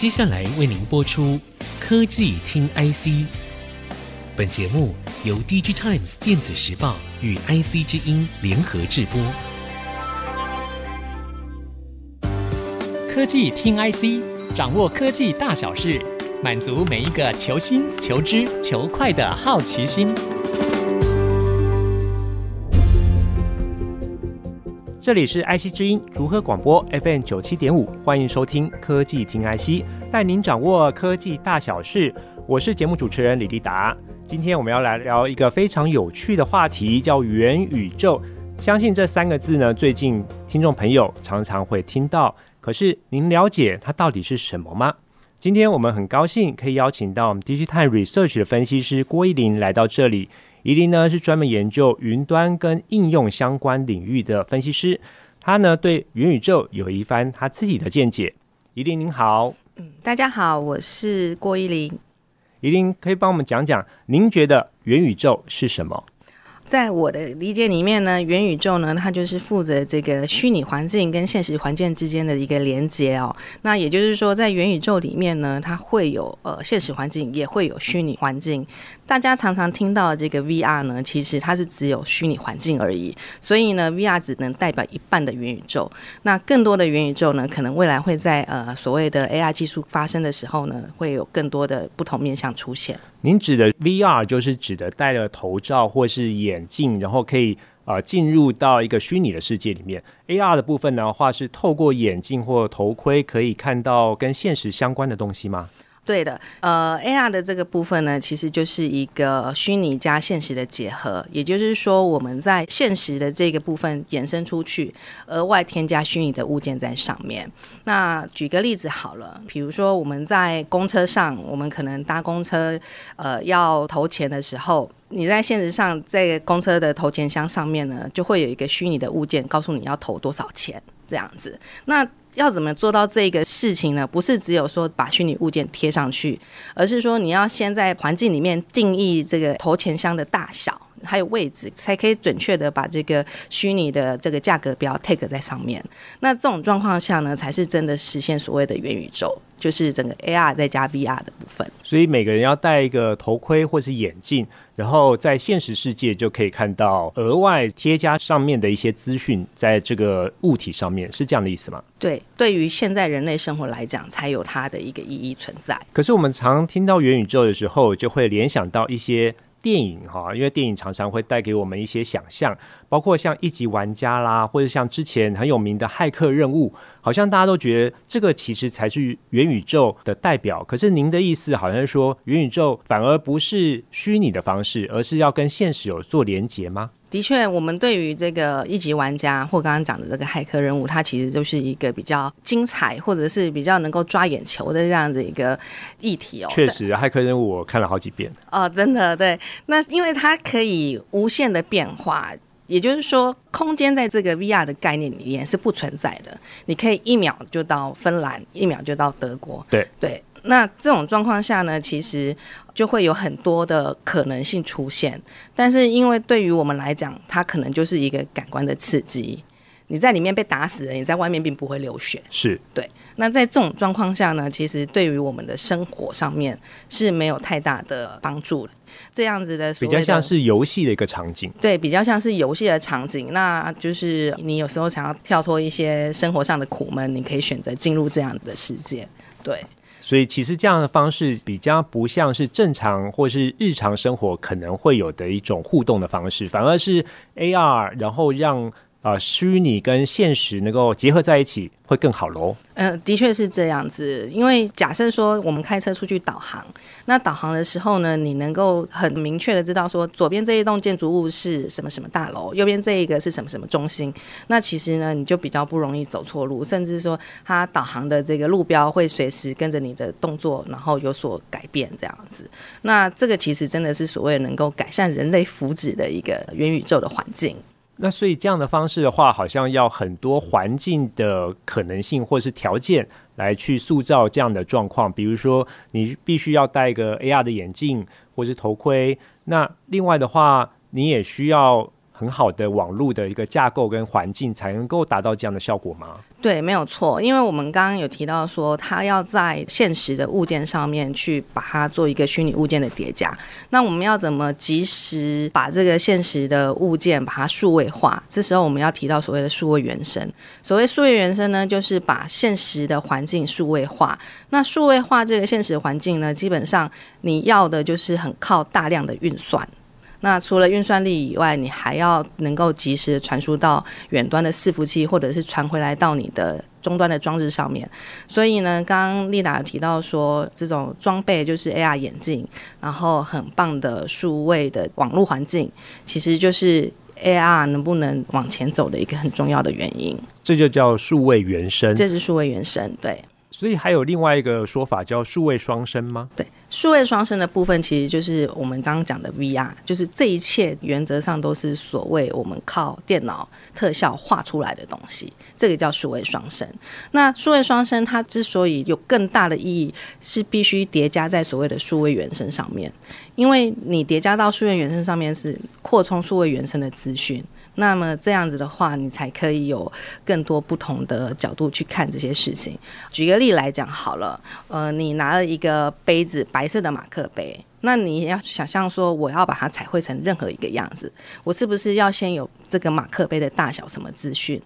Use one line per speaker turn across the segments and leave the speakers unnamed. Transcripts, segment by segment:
接下来为您播出科技听 IC。本节目由 DG Times 电子时报与 IC 之音联合制播。
科技听 IC，掌握科技大小事，满足每一个求新、求知、求快的好奇心。
这里是 IC 之音竹科广播 FM 九七点五，欢迎收听科技听 IC，带您掌握科技大小事。我是节目主持人李立达。今天我们要来聊一个非常有趣的话题，叫元宇宙。相信这三个字呢，最近听众朋友常常会听到。可是您了解它到底是什么吗？今天我们很高兴可以邀请到我们 Digitime Research 的分析师郭怡伶来到这里。怡伶呢是专门研究云端跟应用相关领域的分析师，他呢对元宇宙有一番他自己的见解。怡伶您好，
嗯，大家好，我是郭依林。
怡伶可以帮我们讲讲，您觉得元宇宙是什么？
在我的理解里面呢，元宇宙呢，它就是负责这个虚拟环境跟现实环境之间的一个连接哦。那也就是说，在元宇宙里面呢，它会有呃现实环境，也会有虚拟环境。大家常常听到这个 VR 呢，其实它是只有虚拟环境而已。所以呢，VR 只能代表一半的元宇宙。那更多的元宇宙呢，可能未来会在呃所谓的 AI 技术发生的时候呢，会有更多的不同面向出现。
您指的 VR 就是指的戴了头罩或是眼镜，然后可以呃进入到一个虚拟的世界里面。AR 的部分的话是透过眼镜或头盔可以看到跟现实相关的东西吗？
对的，呃，AR 的这个部分呢，其实就是一个虚拟加现实的结合，也就是说，我们在现实的这个部分延伸出去，额外添加虚拟的物件在上面。那举个例子好了，比如说我们在公车上，我们可能搭公车，呃，要投钱的时候，你在现实上在公车的投钱箱上面呢，就会有一个虚拟的物件，告诉你要投多少钱这样子。那要怎么做到这个事情呢？不是只有说把虚拟物件贴上去，而是说你要先在环境里面定义这个投钱箱的大小，还有位置，才可以准确的把这个虚拟的这个价格标 tag 在上面。那这种状况下呢，才是真的实现所谓的元宇宙。就是整个 AR 再加 VR 的部分，
所以每个人要戴一个头盔或是眼镜，然后在现实世界就可以看到额外贴加上面的一些资讯，在这个物体上面，是这样的意思吗？
对，对于现在人类生活来讲，才有它的一个意义存在。
可是我们常听到元宇宙的时候，就会联想到一些。电影哈，因为电影常常会带给我们一些想象，包括像一级玩家啦，或者像之前很有名的骇客任务，好像大家都觉得这个其实才是元宇宙的代表。可是您的意思好像是说，元宇宙反而不是虚拟的方式，而是要跟现实有做连结吗？
的确，我们对于这个一级玩家或刚刚讲的这个骇客任务，它其实就是一个比较精彩，或者是比较能够抓眼球的这样子一个议题哦。
确实，骇客任务我看了好几遍。
哦，真的对。那因为它可以无限的变化，也就是说，空间在这个 VR 的概念里面是不存在的。你可以一秒就到芬兰，一秒就到德国。
对
对。那这种状况下呢，其实就会有很多的可能性出现。但是因为对于我们来讲，它可能就是一个感官的刺激。你在里面被打死了，你在外面并不会流血。
是
对。那在这种状况下呢，其实对于我们的生活上面是没有太大的帮助的。这样子的，的
比较像是游戏的一个场景。
对，比较像是游戏的场景。那就是你有时候想要跳脱一些生活上的苦闷，你可以选择进入这样子的世界。对。
所以其实这样的方式比较不像是正常或是日常生活可能会有的一种互动的方式，反而是 AR，然后让。啊、虚拟跟现实能够结合在一起会更好喽。
嗯、的确是这样子。因为假设说我们开车出去导航，那导航的时候呢，你能够很明确的知道说左边这一栋建筑物是什么什么大楼，右边这一个是什么什么中心。那其实呢，你就比较不容易走错路，甚至说它导航的这个路标会随时跟着你的动作，然后有所改变这样子。那这个其实真的是所谓能够改善人类福祉的一个元宇宙的环境。
那所以这样的方式的话，好像要很多环境的可能性或是条件来去塑造这样的状况。比如说，你必须要戴一个 AR 的眼镜或是头盔。那另外的话，你也需要很好的网络的一个架构跟环境，才能够达到这样的效果吗？
对，没有错，因为我们刚刚有提到说，它要在现实的物件上面去把它做一个虚拟物件的叠加。那我们要怎么及时把这个现实的物件把它数位化？这时候我们要提到所谓的数位原生。所谓数位原生呢，就是把现实的环境数位化。那数位化这个现实环境呢，基本上你要的就是很靠大量的运算。那除了运算力以外，你还要能够及时的传输到远端的伺服器，或者是传回来到你的终端的装置上面。所以呢，刚刚丽达有提到说，这种装备就是 AR 眼镜，然后很棒的数位的网络环境，其实就是 AR 能不能往前走的一个很重要的原因。
这就叫数位原生。
这是数位原生，对。
所以还有另外一个说法叫数位双生吗？
对，数位双生的部分其实就是我们刚刚讲的 VR，就是这一切原则上都是所谓我们靠电脑特效画出来的东西，这个叫数位双生。那数位双生它之所以有更大的意义，是必须叠加在所谓的数位原生上面，因为你叠加到数位原生上面是扩充数位原生的资讯。那么这样子的话，你才可以有更多不同的角度去看这些事情。举个例来讲好了，呃，你拿了一个杯子，白色的马克杯，那你要想象说，我要把它彩绘成任何一个样子，我是不是要先有这个马克杯的大小什么资讯？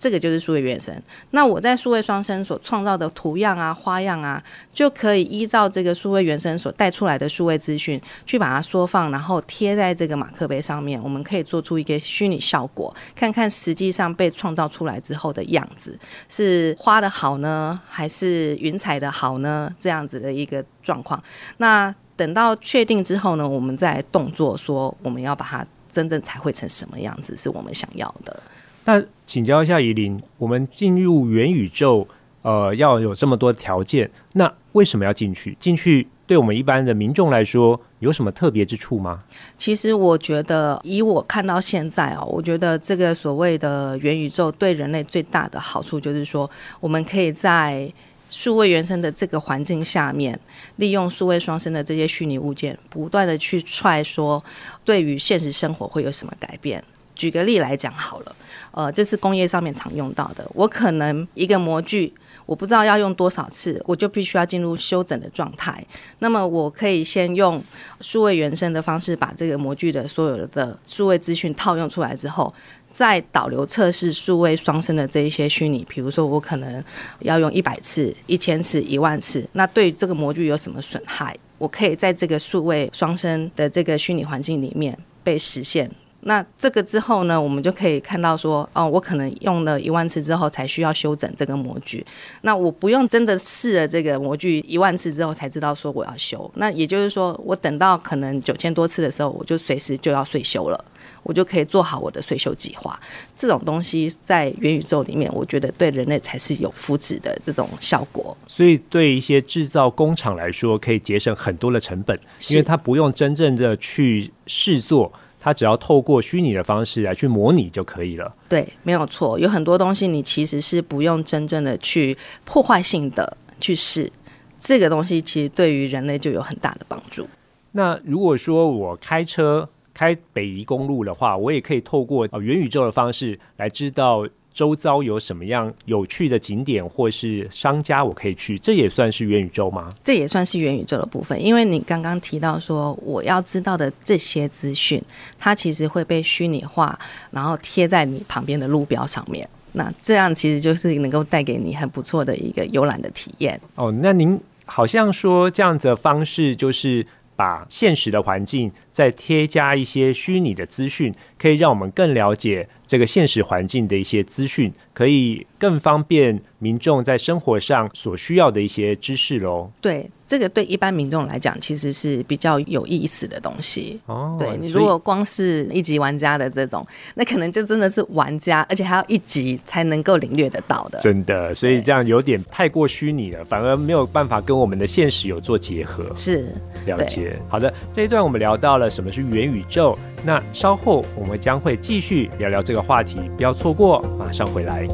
这个就是数位原生。那我在数位双生所创造的图样啊、花样啊，就可以依照这个数位原生所带出来的数位资讯，去把它缩放，然后贴在这个马克杯上面。我们可以做出一个虚拟效果，看看实际上被创造出来之后的样子，是花的好呢，还是云彩的好呢？这样子的一个状况。那等到确定之后呢，我们再动作说，我们要把它真正彩绘成什么样子，是我们想要的。
那请教一下宜玲，我们进入元宇宙，呃，要有这么多条件，那为什么要进去？进去对我们一般的民众来说，有什么特别之处吗？
其实我觉得，以我看到现在哦，我觉得这个所谓的元宇宙对人类最大的好处，就是说，我们可以在数位原生的这个环境下面，利用数位双生的这些虚拟物件，不断的去揣说，对于现实生活会有什么改变。举个例来讲好了。呃，这是工业上面常用到的。我可能一个模具，我不知道要用多少次，我就必须要进入修整的状态。那么，我可以先用数位原生的方式，把这个模具的所有的数位资讯套用出来之后，再导流测试数位双生的这一些虚拟。比如说，我可能要用一百次、一千次、一万次，那对这个模具有什么损害？我可以在这个数位双生的这个虚拟环境里面被实现。那这个之后呢，我们就可以看到说，哦，我可能用了一万次之后才需要修整这个模具。那我不用真的试了这个模具一万次之后才知道说我要修。那也就是说，我等到可能九千多次的时候，我就随时就要岁修了，我就可以做好我的岁修计划。这种东西在元宇宙里面，我觉得对人类才是有福祉的这种效果。
所以对一些制造工厂来说，可以节省很多的成本，因为它不用真正的去试做。它只要透过虚拟的方式来去模拟就可以了。
对，没有错。有很多东西你其实是不用真正的去破坏性的去试，这个东西其实对于人类就有很大的帮助。
那如果说我开车开北宜公路的话，我也可以透过呃元宇宙的方式来知道。周遭有什么样有趣的景点或是商家，我可以去，这也算是元宇宙吗？
这也算是元宇宙的部分，因为你刚刚提到说，我要知道的这些资讯，它其实会被虚拟化，然后贴在你旁边的路标上面。那这样其实就是能够带给你很不错的一个游览的体验。
哦，那您好像说这样子的方式，就是把现实的环境再添加一些虚拟的资讯，可以让我们更了解。这个现实环境的一些资讯，可以更方便民众在生活上所需要的一些知识喽。
对，这个对一般民众来讲，其实是比较有意思的东西。
哦，
对，你如果光是一级玩家的这种，那可能就真的是玩家，而且还要一级才能够领略得到的。
真的，所以这样有点太过虚拟了，反而没有办法跟我们的现实有做结合。
是，
了解。好的，这一段我们聊到了什么是元宇宙。那稍后我们将会继续聊聊这个话题，不要错过，马上回来。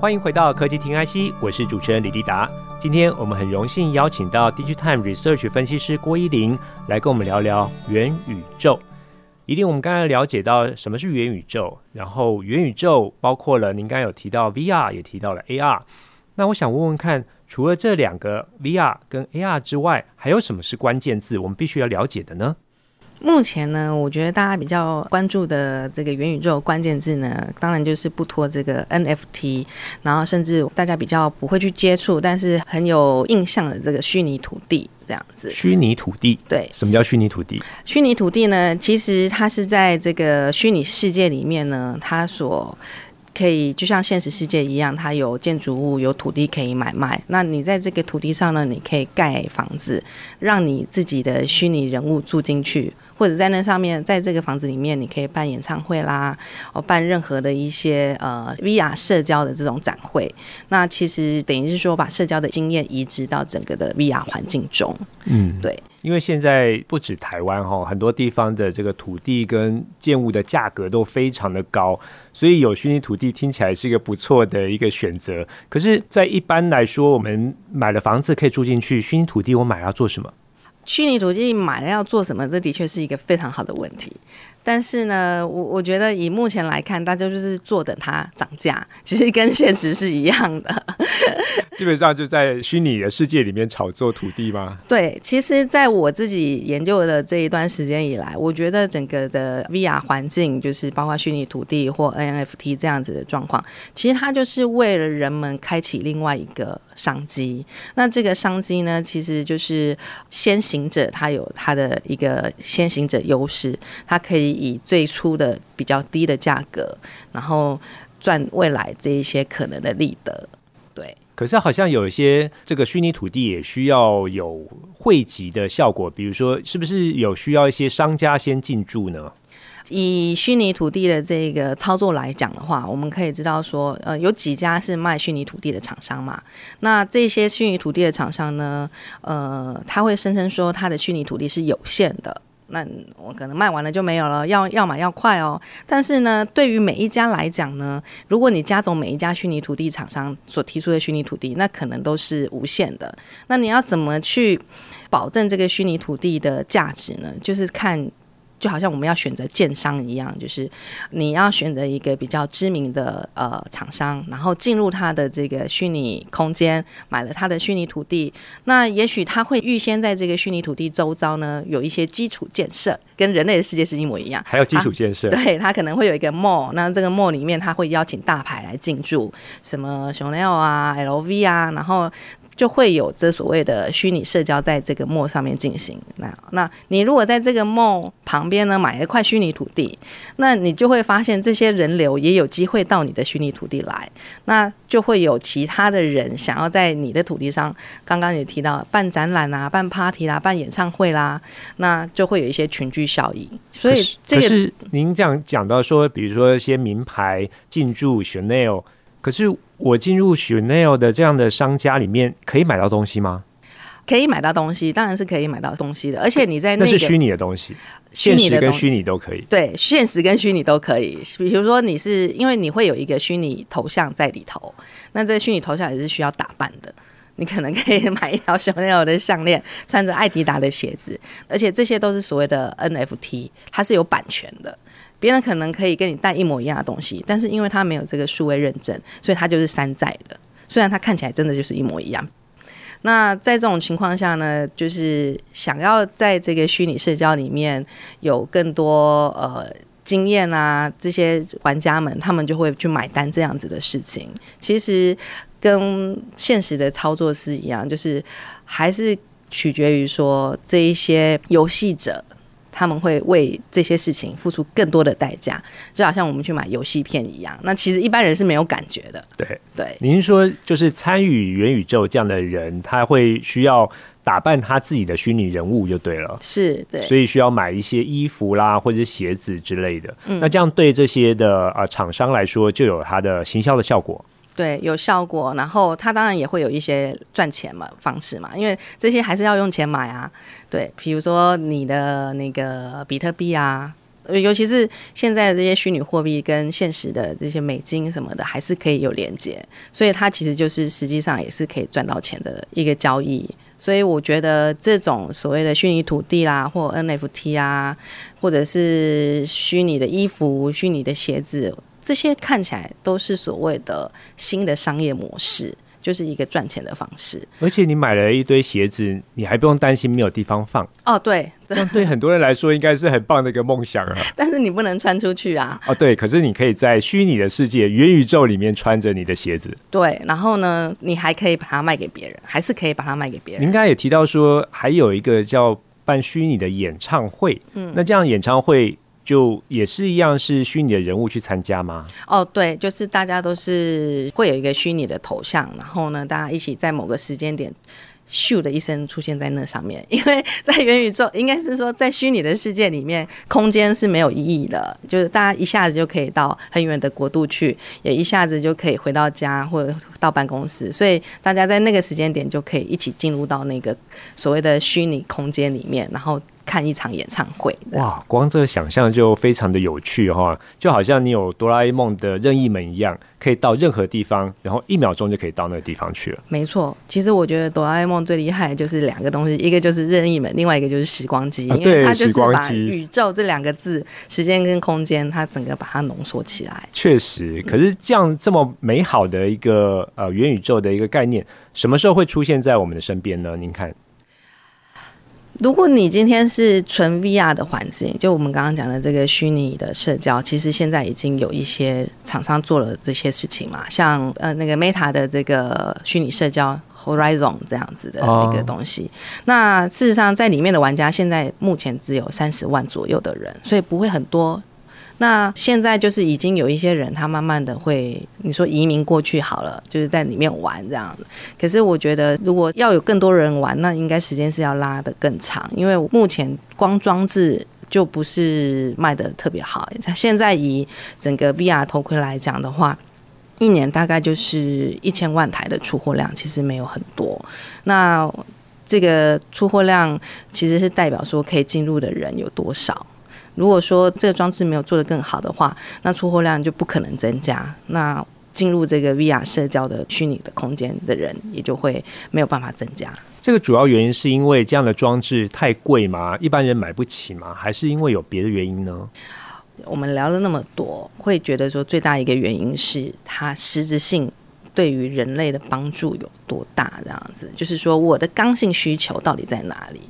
欢迎回到科技听 IC，我是主持人李立达。今天我们很荣幸邀请到 Digitime Research 分析师郭依林来跟我们聊聊元宇宙。依林，我们刚才了解到什么是元宇宙，然后元宇宙包括了您刚才有提到 VR，也提到了 AR。那我想问问看，除了这两个 VR 跟 AR 之外，还有什么是关键字我们必须要了解的呢？
目前呢，我觉得大家比较关注的这个元宇宙关键字呢，当然就是不脱这个 NFT，然后甚至大家比较不会去接触，但是很有印象的这个虚拟土地这样子。
虚拟土地，
对，
什么叫虚拟土地？
虚拟土地呢，其实它是在这个虚拟世界里面呢，它所可以就像现实世界一样，它有建筑物、有土地可以买卖。那你在这个土地上呢，你可以盖房子，让你自己的虚拟人物住进去。或者在那上面，在这个房子里面，你可以办演唱会啦，哦，办任何的一些呃 VR 社交的这种展会。那其实等于是说，把社交的经验移植到整个的 VR 环境中。嗯，对。
因为现在不止台湾哈，很多地方的这个土地跟建物的价格都非常的高，所以有虚拟土地听起来是一个不错的一个选择。可是，在一般来说，我们买了房子可以住进去，虚拟土地我买要做什么？
虚拟土地买了要做什么？这的确是一个非常好的问题。但是呢，我我觉得以目前来看，大家就是坐等它涨价，其实跟现实是一样的。
基本上就在虚拟的世界里面炒作土地吗？
对，其实在我自己研究的这一段时间以来，我觉得整个的 VR 环境，就是包括虚拟土地或 NFT 这样子的状况，其实它就是为了人们开启另外一个商机。那这个商机呢，其实就是先行者，他有他的一个先行者优势，他可以。以最初的比较低的价格，然后赚未来这一些可能的利得，对。
可是好像有一些这个虚拟土地也需要有汇集的效果，比如说是不是有需要一些商家先进驻呢？
以虚拟土地的这个操作来讲的话，我们可以知道说，呃，有几家是卖虚拟土地的厂商嘛？那这些虚拟土地的厂商呢，呃，他会声称说他的虚拟土地是有限的。那我可能卖完了就没有了，要要买要快哦。但是呢，对于每一家来讲呢，如果你加总每一家虚拟土地厂商所提出的虚拟土地，那可能都是无限的。那你要怎么去保证这个虚拟土地的价值呢？就是看。就好像我们要选择建商一样，就是你要选择一个比较知名的呃厂商，然后进入他的这个虚拟空间，买了他的虚拟土地。那也许他会预先在这个虚拟土地周遭呢有一些基础建设，跟人类的世界是一模一样。
还有基础建设，
对，他可能会有一个 mall，那这个 mall 里面他会邀请大牌来进驻，什么 Chanel 啊、LV 啊，然后。就会有这所谓的虚拟社交在这个 mall 上面进行。那那你如果在这个 mall 旁边呢买一块虚拟土地，那你就会发现这些人流也有机会到你的虚拟土地来。那就会有其他的人想要在你的土地上，刚刚也提到办展览啊、办 party 啦、办演唱会啦，那就会有一些群聚效应。所以
这个您这样讲到说，比如说一些名牌进驻 Chanel，可是。我进入 Chanel 的这样的商家里面，可以买到东西吗？
可以买到东西，当然是可以买到东西的。而且你在那
是虚拟的东西，现实跟虚拟都可以。
对，现实跟虚拟都可以。比如说，你是因为你会有一个虚拟头像在里头，那这个虚拟头像也是需要打扮的。你可能可以买一条 Chanel 的项链，穿着艾迪达的鞋子，而且这些都是所谓的 NFT，它是有版权的。别人可能可以跟你带一模一样的东西，但是因为他没有这个数位认证，所以他就是山寨的。虽然他看起来真的就是一模一样。那在这种情况下呢，就是想要在这个虚拟社交里面有更多呃经验啊，这些玩家们他们就会去买单这样子的事情。其实跟现实的操作是一样，就是还是取决于说这一些游戏者。他们会为这些事情付出更多的代价，就好像我们去买游戏片一样。那其实一般人是没有感觉的。
对
对，
您说就是参与元宇宙这样的人，他会需要打扮他自己的虚拟人物就对了。
是，对，
所以需要买一些衣服啦，或者是鞋子之类的。嗯，那这样对这些的呃厂商来说，就有它的行销的效果。
对，有效果，然后他当然也会有一些赚钱嘛方式嘛，因为这些还是要用钱买啊。对，比如说你的那个比特币啊，尤其是现在这些虚拟货币跟现实的这些美金什么的，还是可以有连接，所以它其实就是实际上也是可以赚到钱的一个交易。所以我觉得这种所谓的虚拟土地啦，或 NFT 啊，或者是虚拟的衣服、虚拟的鞋子，这些看起来都是所谓的新的商业模式。就是一个赚钱的方式，
而且你买了一堆鞋子，你还不用担心没有地方放。
哦，对，
这样对很多人来说应该是很棒的一个梦想啊。
但是你不能穿出去啊。
哦，对，可是你可以在虚拟的世界、元宇宙里面穿着你的鞋子。
对，然后呢，你还可以把它卖给别人，还是可以把它卖给别人。
您刚才也提到说，还有一个叫办虚拟的演唱会。嗯，那这样演唱会。就也是一样，是虚拟的人物去参加吗？
哦，对，就是大家都是会有一个虚拟的头像，然后呢，大家一起在某个时间点，咻的一声出现在那上面。因为在元宇宙，应该是说在虚拟的世界里面，空间是没有意义的，就是大家一下子就可以到很远的国度去，也一下子就可以回到家或者到办公室，所以大家在那个时间点就可以一起进入到那个所谓的虚拟空间里面，然后。看一场演唱会，
哇！光这个想象就非常的有趣哈，就好像你有哆啦 A 梦的任意门一样，可以到任何地方，然后一秒钟就可以到那个地方去了。
没错，其实我觉得哆啦 A 梦最厉害的就是两个东西，一个就是任意门，另外一个就是时光机，
啊、
因为它就是把宇宙这两个字，时间跟空间，它整个把它浓缩起来。
确实，可是这样这么美好的一个呃元宇宙的一个概念，什么时候会出现在我们的身边呢？您看。
如果你今天是纯 VR 的环境，就我们刚刚讲的这个虚拟的社交，其实现在已经有一些厂商做了这些事情嘛，像呃那个 Meta 的这个虚拟社交 Horizon 这样子的一个东西。那事实上，在里面的玩家现在目前只有三十万左右的人，所以不会很多。那现在就是已经有一些人，他慢慢的会，你说移民过去好了，就是在里面玩这样子。可是我觉得，如果要有更多人玩，那应该时间是要拉得更长，因为目前光装置就不是卖得特别好。现在以整个 VR 头盔来讲的话，一年大概就是一千万台的出货量，其实没有很多。那这个出货量其实是代表说可以进入的人有多少。如果说这个装置没有做得更好的话，那出货量就不可能增加。那进入这个 VR 社交的虚拟的空间的人也就会没有办法增加。
这个主要原因是因为这样的装置太贵吗？一般人买不起吗？还是因为有别的原因呢？
我们聊了那么多，会觉得说最大一个原因是它实质性。对于人类的帮助有多大？这样子，就是说我的刚性需求到底在哪里？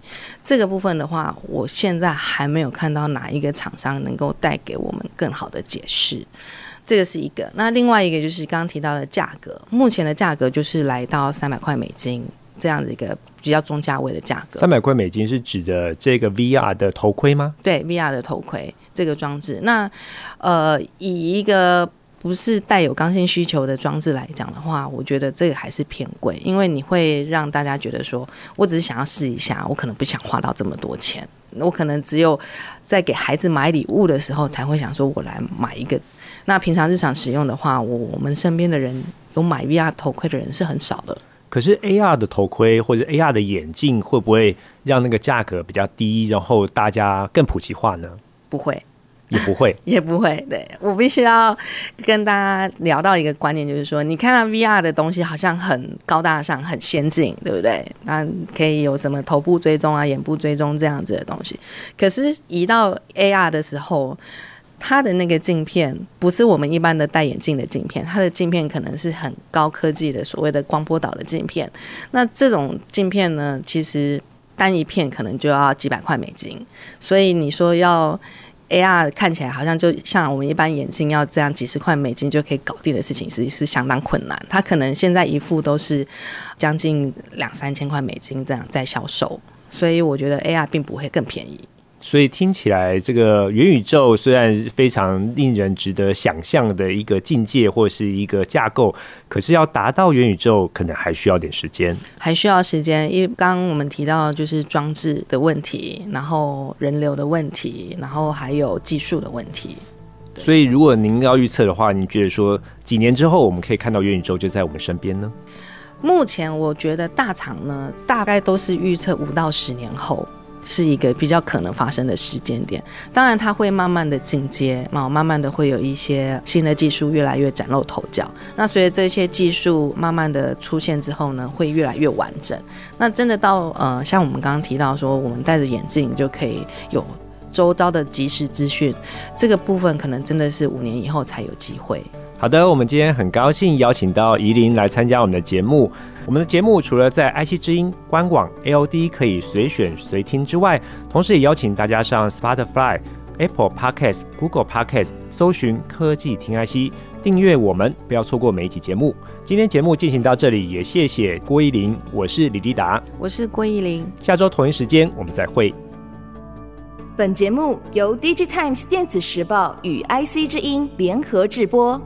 这个部分的话，我现在还没有看到哪一个厂商能够带给我们更好的解释。这个是一个。那另外一个就是刚刚提到的价格，目前的价格就是来到三百块美金这样子一个比较中价位的价格。
三百块美金是指的这个 VR 的头盔吗？
对，VR 的头盔这个装置。那呃，以一个不是带有刚性需求的装置来讲的话，我觉得这个还是偏贵，因为你会让大家觉得说，我只是想要试一下，我可能不想花到这么多钱，我可能只有在给孩子买礼物的时候才会想说，我来买一个。那平常日常使用的话，我我们身边的人有买 VR 头盔的人是很少的。
可是 AR 的头盔或者 AR 的眼镜会不会让那个价格比较低，然后大家更普及化呢？
不会。
也不会，
也不会。对，我必须要跟大家聊到一个观念，就是说，你看到 VR 的东西好像很高大上、很先进，对不对？那可以有什么头部追踪啊、眼部追踪这样子的东西。可是移到 AR 的时候，它的那个镜片不是我们一般的戴眼镜的镜片，它的镜片可能是很高科技的所谓的光波导的镜片。那这种镜片呢，其实单一片可能就要几百块美金。所以你说要。AR 看起来好像就像我们一般眼镜要这样几十块美金就可以搞定的事情，实际是相当困难。它可能现在一副都是将近两三千块美金这样在销售，所以我觉得 AR 并不会更便宜。
所以听起来，这个元宇宙虽然非常令人值得想象的一个境界或是一个架构，可是要达到元宇宙，可能还需要点时间，
还需要时间。因为刚刚我们提到就是装置的问题，然后人流的问题，然后还有技术的问题。
所以，如果您要预测的话，您觉得说几年之后我们可以看到元宇宙就在我们身边呢？目
前我觉得大厂呢，大概都是预测五到十年后。是一个比较可能发生的时间点。当然，它会慢慢的进阶，啊，慢慢的会有一些新的技术越来越崭露头角。那随着这些技术慢慢的出现之后呢，会越来越完整。那真的到呃，像我们刚刚提到说，我们戴着眼镜就可以有周遭的即时资讯，这个部分可能真的是五年以后才有机会。
好的，我们今天很高兴邀请到宜玲来参加我们的节目。我们的节目除了在 IC 之音官网 AOD 可以随选随听之外，同时也邀请大家上 Spotify、Apple Podcast、Google Podcast 搜寻科技听 IC，订阅我们，不要错过每一集节目。今天节目进行到这里，也谢谢郭依林，我是李立达，
我是郭依林，
下周同一时间我们再会。
本节目由 DigiTimes 电子时报与 IC 之音联合制播。